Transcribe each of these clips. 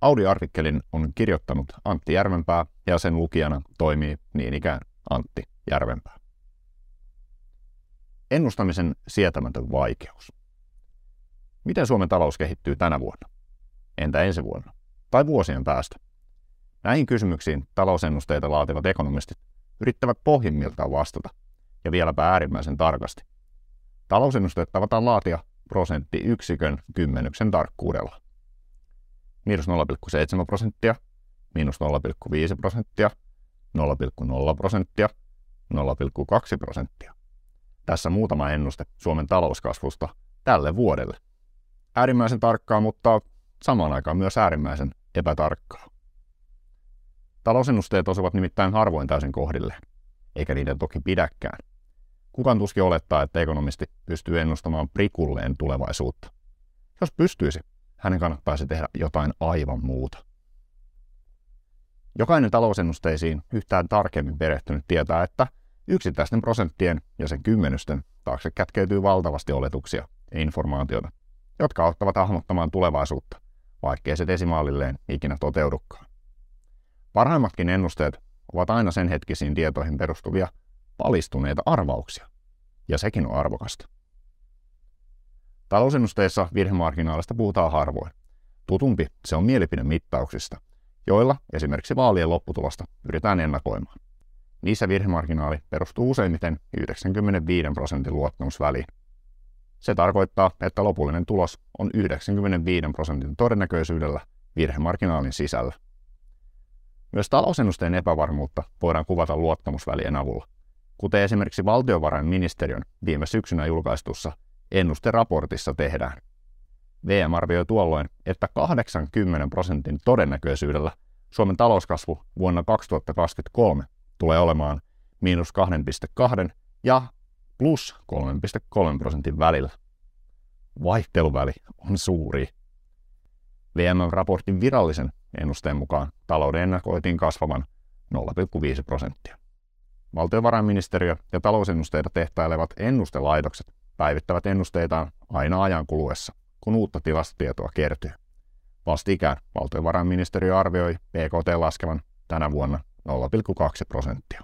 Audi-artikkelin on kirjoittanut Antti Järvenpää ja sen lukijana toimii niin ikään Antti Järvenpää. Ennustamisen sietämätön vaikeus. Miten Suomen talous kehittyy tänä vuonna? Entä ensi vuonna? Tai vuosien päästä? Näihin kysymyksiin talousennusteita laativat ekonomistit yrittävät pohjimmiltaan vastata, ja vieläpä äärimmäisen tarkasti. Talousennusteet tavataan laatia prosenttiyksikön kymmenyksen tarkkuudella. Miinus 0,7 prosenttia, miinus 0,5 prosenttia, 0,0 prosenttia, 0,2 prosenttia. Tässä muutama ennuste Suomen talouskasvusta tälle vuodelle. Äärimmäisen tarkkaa, mutta samaan aikaan myös äärimmäisen epätarkkaa. Talousennusteet osuvat nimittäin harvoin täysin kohdille, eikä niiden toki pidäkään. Kukaan tuskin olettaa, että ekonomisti pystyy ennustamaan prikulleen tulevaisuutta. Jos pystyisi, hänen kannattaisi tehdä jotain aivan muuta. Jokainen talousennusteisiin yhtään tarkemmin perehtynyt tietää, että yksittäisten prosenttien ja sen kymmenysten taakse kätkeytyy valtavasti oletuksia ja informaatiota, jotka auttavat hahmottamaan tulevaisuutta, vaikkei se desimaalilleen ikinä toteudukaan. Parhaimmatkin ennusteet ovat aina sen hetkisiin tietoihin perustuvia palistuneita arvauksia, ja sekin on arvokasta. Talousennusteissa virhemarginaalista puhutaan harvoin. Tutumpi se on mielipidemittauksista, joilla esimerkiksi vaalien lopputulosta pyritään ennakoimaan. Niissä virhemarginaali perustuu useimmiten 95 prosentin luottamusväliin. Se tarkoittaa, että lopullinen tulos on 95 prosentin todennäköisyydellä virhemarginaalin sisällä. Myös talousennusteen epävarmuutta voidaan kuvata luottamusvälien avulla, kuten esimerkiksi valtiovarainministeriön viime syksynä julkaistussa ennusteraportissa tehdään. VM arvioi tuolloin, että 80 prosentin todennäköisyydellä Suomen talouskasvu vuonna 2023 tulee olemaan miinus 2,2 ja plus 3,3 prosentin välillä. Vaihteluväli on suuri. VM-raportin virallisen ennusteen mukaan talouden ennakoitiin kasvavan 0,5 prosenttia. Valtiovarainministeriö ja talousennusteita tehtailevat ennustelaitokset päivittävät ennusteitaan aina ajan kuluessa, kun uutta tilastotietoa kertyy. Vastikään valtiovarainministeriö arvioi PKT laskevan tänä vuonna 0,2 prosenttia.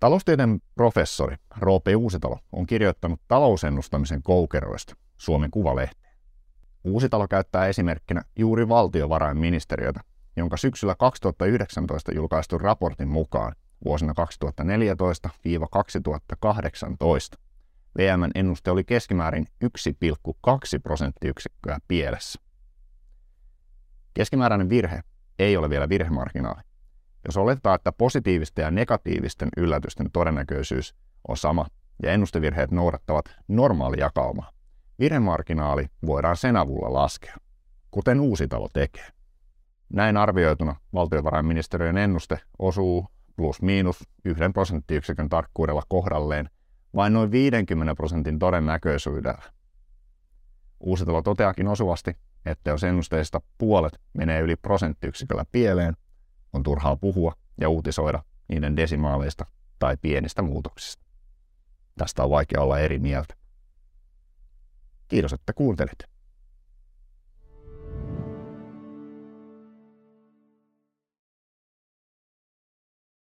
Taloustieteen professori Roope Uusitalo on kirjoittanut talousennustamisen koukeroista Suomen Kuvalehteen. Uusitalo käyttää esimerkkinä juuri valtiovarainministeriötä, jonka syksyllä 2019 julkaistun raportin mukaan vuosina 2014-2018 VMn ennuste oli keskimäärin 1,2 prosenttiyksikköä pielessä. Keskimääräinen virhe ei ole vielä virhemarginaali. Jos oletetaan, että positiivisten ja negatiivisten yllätysten todennäköisyys on sama ja ennustevirheet noudattavat normaalijakaumaa, virhemarginaali voidaan sen avulla laskea, kuten uusi talo tekee. Näin arvioituna valtiovarainministeriön ennuste osuu plus miinus yhden prosenttiyksikön tarkkuudella kohdalleen vain noin 50 prosentin todennäköisyydellä. Uusitalo toteakin osuvasti, että jos ennusteista puolet menee yli prosenttiyksiköllä pieleen, on turhaa puhua ja uutisoida niiden desimaaleista tai pienistä muutoksista. Tästä on vaikea olla eri mieltä. Kiitos, että kuuntelit.